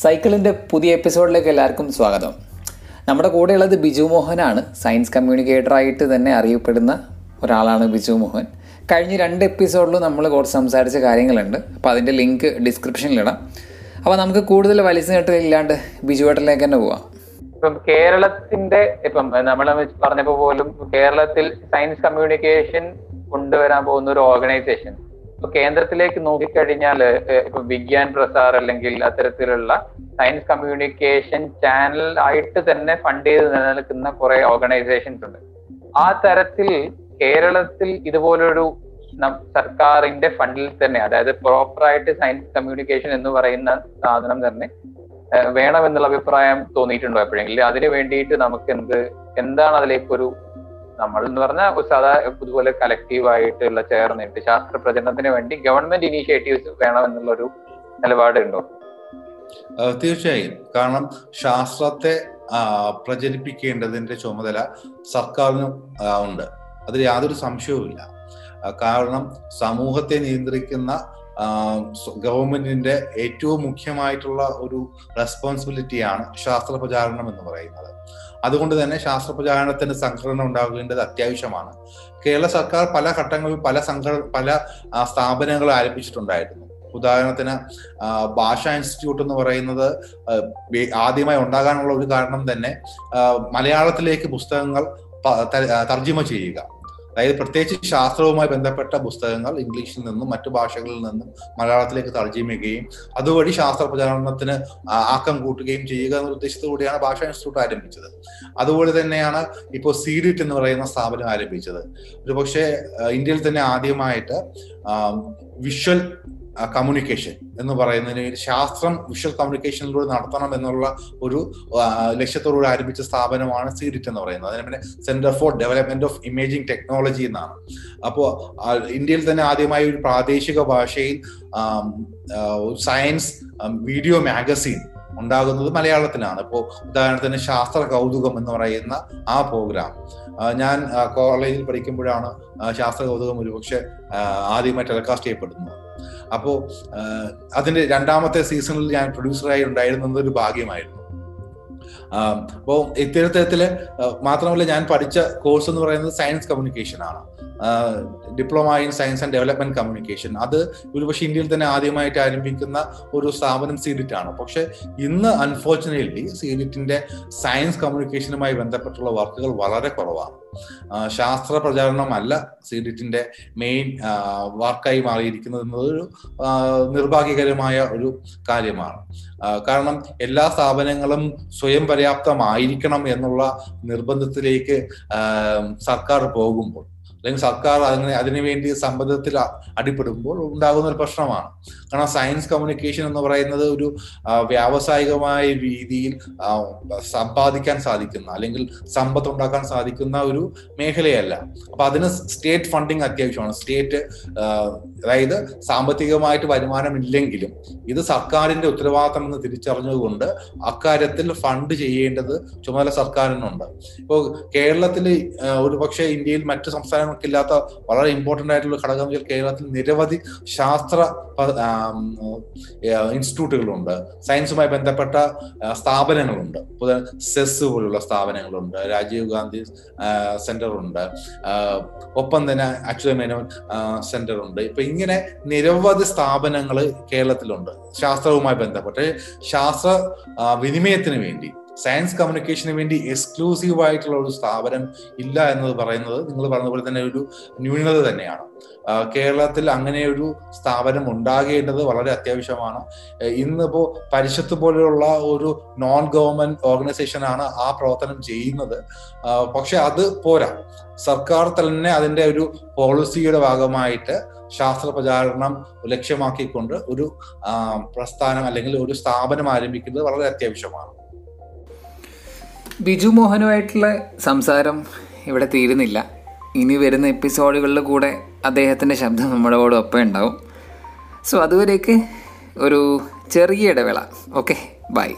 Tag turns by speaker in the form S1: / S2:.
S1: സൈക്കിളിന്റെ പുതിയ എപ്പിസോഡിലേക്ക് എല്ലാവർക്കും സ്വാഗതം. നമ്മുടെ കൂടെയുള്ളത് ബിജു മോഹനാണ്. സയൻസ് കമ്മ്യൂണിക്കേറ്ററായിട്ട് തന്നെ അറിയപ്പെടുന്ന ഒരാളാണ് ബിജു മോഹൻ. കഴിഞ്ഞ രണ്ട് എപ്പിസോഡിലും നമ്മൾ കുറച്ച് സംസാരിച്ച കാര്യങ്ങളുണ്ട്. അപ്പോൾ അതിന്റെ ലിങ്ക് ഡിസ്ക്രിപ്ഷനിലിടാം. അപ്പോൾ നമുക്ക് കൂടുതൽ വലിച്ചു ബിജു ഏട്ടനിലേക്ക് തന്നെ പോവാം.
S2: ഇപ്പം കേരളത്തിന്റെ ഇപ്പം നമ്മൾ പറഞ്ഞപ്പോ പോലും കേരളത്തിൽ സയൻസ് കമ്മ്യൂണിക്കേഷൻ കൊണ്ടുവരാൻ പോകുന്ന ഒരു ഓർഗനൈസേഷൻ കേന്ദ്രത്തിലേക്ക് നോക്കിക്കഴിഞ്ഞാൽ ഇപ്പൊ വിജ്ഞാൻ പ്രസാർ അല്ലെങ്കിൽ അത്തരത്തിലുള്ള സയൻസ് കമ്മ്യൂണിക്കേഷൻ ചാനൽ ആയിട്ട് തന്നെ ഫണ്ട് ചെയ്ത് നിലനിൽക്കുന്ന കുറെ ഓർഗനൈസേഷൻസ് ഉണ്ട്. ആ തരത്തിൽ കേരളത്തിൽ ഇതുപോലൊരു സർക്കാരിന്റെ ഫണ്ടിൽ തന്നെ അതായത് പ്രോപ്പറായിട്ട് സയൻസ് കമ്മ്യൂണിക്കേഷൻ എന്ന് പറയുന്ന സാധനം തന്നെ വേണമെന്നുള്ള അഭിപ്രായം തോന്നിയിട്ടുണ്ടോ എപ്പോഴെങ്കിലും. അതിനു വേണ്ടിയിട്ട് നമുക്ക് എന്ത് എന്താണ് അതിലേക്ക് ഒരു നമ്മൾ എന്ന് പറഞ്ഞാൽ സാധാ ഇതുപോലെ കലക്റ്റീവായിട്ടുള്ള ചേർന്നിട്ട് ശാസ്ത്ര പ്രചരണത്തിന് വേണ്ടി ഗവൺമെന്റ് ഇനീഷ്യേറ്റീവ്സ് വേണമെന്നുള്ളൊരു നിലപാടുണ്ടോ?
S3: ആ, തീർച്ചയായും. കാരണം ശാസ്ത്രത്തെ പ്രചരിപ്പിക്കേണ്ടതിന്റെ ചുമതല സർക്കാരിനും ഉണ്ട്. അതിൽ യാതൊരു സംശയവുമില്ല. കാരണം സമൂഹത്തെ നിയന്ത്രിക്കുന്ന ഗവൺമെന്റിന്റെ ഏറ്റവും മുഖ്യമായിട്ടുള്ള ഒരു റെസ്പോൺസിബിലിറ്റിയാണ് ശാസ്ത്ര പ്രചാരണം എന്ന് പറയുന്നത്. അതുകൊണ്ട് തന്നെ ശാസ്ത്ര പ്രചാരണത്തിന് സംഘടന ഉണ്ടാകേണ്ടത് അത്യാവശ്യമാണ്. കേരള സർക്കാർ പല ഘട്ടങ്ങളിൽ പല സംഘ പല സ്ഥാപനങ്ങൾ ആരംഭിച്ചിട്ടുണ്ടായിരുന്നു. ഉദാഹരണത്തിന് ഭാഷാ ഇൻസ്റ്റിറ്റ്യൂട്ട് എന്ന് പറയുന്നത് ആദ്യമായി ഉണ്ടാകാനുള്ള ഒരു കാരണം തന്നെ മലയാളത്തിലേക്ക് പുസ്തകങ്ങൾ തർജിമ ചെയ്യുക. അതായത് പ്രത്യേകിച്ച് ശാസ്ത്രവുമായി ബന്ധപ്പെട്ട പുസ്തകങ്ങൾ ഇംഗ്ലീഷിൽ നിന്നും മറ്റു ഭാഷകളിൽ നിന്നും മലയാളത്തിലേക്ക് തർജിമിക്കുകയും അതുവഴി ശാസ്ത്ര പ്രചാരണത്തിന് ആക്കം കൂട്ടുകയും ചെയ്യുക എന്ന ഉദ്ദേശത്തോടെയാണ് ഭാഷാ ഇൻസ്റ്റിറ്റ്യൂട്ട് ആരംഭിച്ചത്. അതുപോലെ തന്നെയാണ് ഇപ്പോൾ സീഡിറ്റ് എന്ന് പറയുന്ന സ്ഥാപനം ആരംഭിച്ചത്. ഒരു പക്ഷേ ഇന്ത്യയിൽ തന്നെ ആദ്യമായിട്ട് വിഷ്വൽ കമ്മ്യൂണിക്കേഷൻ എന്ന് പറയുന്നതിന് ശാസ്ത്രം വിഷ്വൽ കമ്മ്യൂണിക്കേഷനിലൂടെ നടത്തണം എന്നുള്ള ഒരു ലക്ഷ്യത്തോടുകൂടി ആരംഭിച്ച സ്ഥാപനമാണ് സീഡിറ്റ് എന്ന് പറയുന്നത്. അതിന് പിന്നെ centre for development of imaging technology എന്നാണ്. അപ്പോൾ ഇന്ത്യയിൽ തന്നെ ആദ്യമായി ഒരു പ്രാദേശിക ഭാഷയിൽ സയൻസ് വീഡിയോ മാഗസീൻ ഉണ്ടാകുന്നത് മലയാളത്തിലാണ് ഇപ്പോൾ ഉദാഹരണത്തിന് ശാസ്ത്ര കൗതുകം എന്ന് പറയുന്ന ആ പ്രോഗ്രാം ഞാൻ കോളേജിൽ പഠിക്കുമ്പോഴാണ് ശാസ്ത്ര കൗതുകം ഒരുപക്ഷെ ആദ്യമായി ടെലികാസ്റ്റ് ചെയ്യപ്പെടുന്നത്. അപ്പോൾ അതിന്റെ രണ്ടാമത്തെ സീസണിൽ ഞാൻ പ്രൊഡ്യൂസറായി ഉണ്ടായിരുന്നത് ഒരു ഭാഗ്യമായിരുന്നു. അപ്പോൾ ഇത്തരത്തിൽ മാത്രമല്ല ഞാൻ പഠിച്ച കോഴ്സ് എന്ന് പറയുന്നത് സയൻസ് കമ്മ്യൂണിക്കേഷൻ ആണ്. Diploma in science and development communication അത് ഒരുപക്ഷെ ഇന്ത്യയിൽ തന്നെ ആദ്യമായിട്ട് ആരംഭിക്കുന്ന ഒരു സ്ഥാപനം സീഡിറ്റ് ആണ്? പക്ഷെ ഇന്ന് അൺഫോർച്ചുനേറ്റ്ലി സീഡിറ്റിന്റെ സയൻസ് കമ്മ്യൂണിക്കേഷനുമായി ബന്ധപ്പെട്ടുള്ള വർക്കുകൾ വളരെ കുറവാണ്. ശാസ്ത്ര പ്രചാരണമല്ല സീഡിറ്റിന്റെ മെയിൻ വർക്കായി മാറിയിരിക്കുന്നത് എന്നതൊരു നിർഭാഗ്യകരമായ ഒരു കാര്യമാണ്. കാരണം എല്ലാ സ്ഥാപനങ്ങളും സ്വയം പര്യാപ്തമായിരിക്കണം എന്നുള്ള നിർബന്ധത്തിലേക്ക് സർക്കാർ പോകുമ്പോൾ അല്ലെങ്കിൽ സർക്കാർ അങ്ങനെ അതിനുവേണ്ടി സമ്മതത്തിൽ അടിപ്പെടുമ്പോൾ ഉണ്ടാകുന്ന ഒരു പ്രശ്നമാണ്. കാരണം സയൻസ് കമ്മ്യൂണിക്കേഷൻ എന്ന് പറയുന്നത് ഒരു വ്യാവസായികമായ രീതിയിൽ സമ്പാദിക്കാൻ സാധിക്കുന്ന അല്ലെങ്കിൽ സമ്പത്ത് ഉണ്ടാക്കാൻ സാധിക്കുന്ന ഒരു മേഖലയല്ല. അപ്പൊ അതിന് സ്റ്റേറ്റ് ഫണ്ടിങ് അത്യാവശ്യമാണ്. സ്റ്റേറ്റ് അതായത് സാമ്പത്തികമായിട്ട് വരുമാനമില്ലെങ്കിലും ഇത് സർക്കാരിന്റെ ഉത്തരവാദിത്തം എന്ന് തിരിച്ചറിഞ്ഞുകൊണ്ട് അക്കാര്യത്തിൽ ഫണ്ട് ചെയ്യേണ്ടത് ചുമതല സർക്കാരിനുണ്ട്. ഇപ്പോൾ കേരളത്തിൽ ഒരു പക്ഷേ ഇന്ത്യയിൽ മറ്റു സംസ്ഥാനങ്ങൾക്കില്ലാത്ത വളരെ ഇമ്പോർട്ടന്റ് ആയിട്ടുള്ള ഘടകം കേരളത്തിൽ നിരവധി ശാസ്ത്ര ഇൻസ്റ്റിറ്റ്യൂട്ടുകളുണ്ട്. സയൻസുമായി ബന്ധപ്പെട്ട സ്ഥാപനങ്ങളുണ്ട്. സെസ് പോലുള്ള സ്ഥാപനങ്ങളുണ്ട്. രാജീവ് ഗാന്ധി സെന്റർ ഉണ്ട് ഒപ്പം തന്നെ അച്യുത മേനോൻ സെന്റർ ഉണ്ട് ഇപ്പൊ ഇങ്ങനെ നിരവധി സ്ഥാപനങ്ങൾ കേരളത്തിലുണ്ട്. ശാസ്ത്രവുമായി ബന്ധപ്പെട്ട് ശാസ്ത്ര വിനിമയത്തിന് വേണ്ടി. സയൻസ് കമ്മ്യൂണിക്കേഷന് വേണ്ടി എക്സ്ക്ലൂസീവ് ആയിട്ടുള്ള ഒരു സ്ഥാപനം ഇല്ല എന്നത് പറയുന്നത് നിങ്ങൾ പറഞ്ഞ പോലെ തന്നെ ഒരു ന്യൂനത തന്നെയാണ്. കേരളത്തിൽ അങ്ങനെ ഒരു സ്ഥാപനം ഉണ്ടാകേണ്ടത് വളരെ അത്യാവശ്യമാണ്. ഇന്നിപ്പോ പരിഷത്ത് പോലെയുള്ള ഒരു നോൺ ഗവൺമെന്റ് ഓർഗനൈസേഷൻ ആണ് ആ പ്രവർത്തനം ചെയ്യുന്നത്. പക്ഷെ അത് പോരാ. സർക്കാർ തന്നെ അതിന്റെ ഒരു പോളിസിയുടെ ഭാഗമായിട്ട് ശാസ്ത്ര പ്രചാരണം ലക്ഷ്യമാക്കിക്കൊണ്ട് ഒരു പ്രസ്ഥാനം അല്ലെങ്കിൽ ഒരു സ്ഥാപനം ആരംഭിക്കുന്നത് വളരെ അത്യാവശ്യമാണ്.
S1: ബിജു മോഹനുമായിട്ടുള്ള സംസാരം ഇവിടെ തീരുന്നില്ല. ഇനി വരുന്ന എപ്പിസോഡുകളിൽ കൂടെ അദ്ദേഹത്തിന്റെ ശബ്ദം നമ്മുടെ കൂടെ ഒപ്പം ഉണ്ടാവും. സോ അതുവരേക്ക് ഒരു ചെറിയ ഇടവേള. Okay bye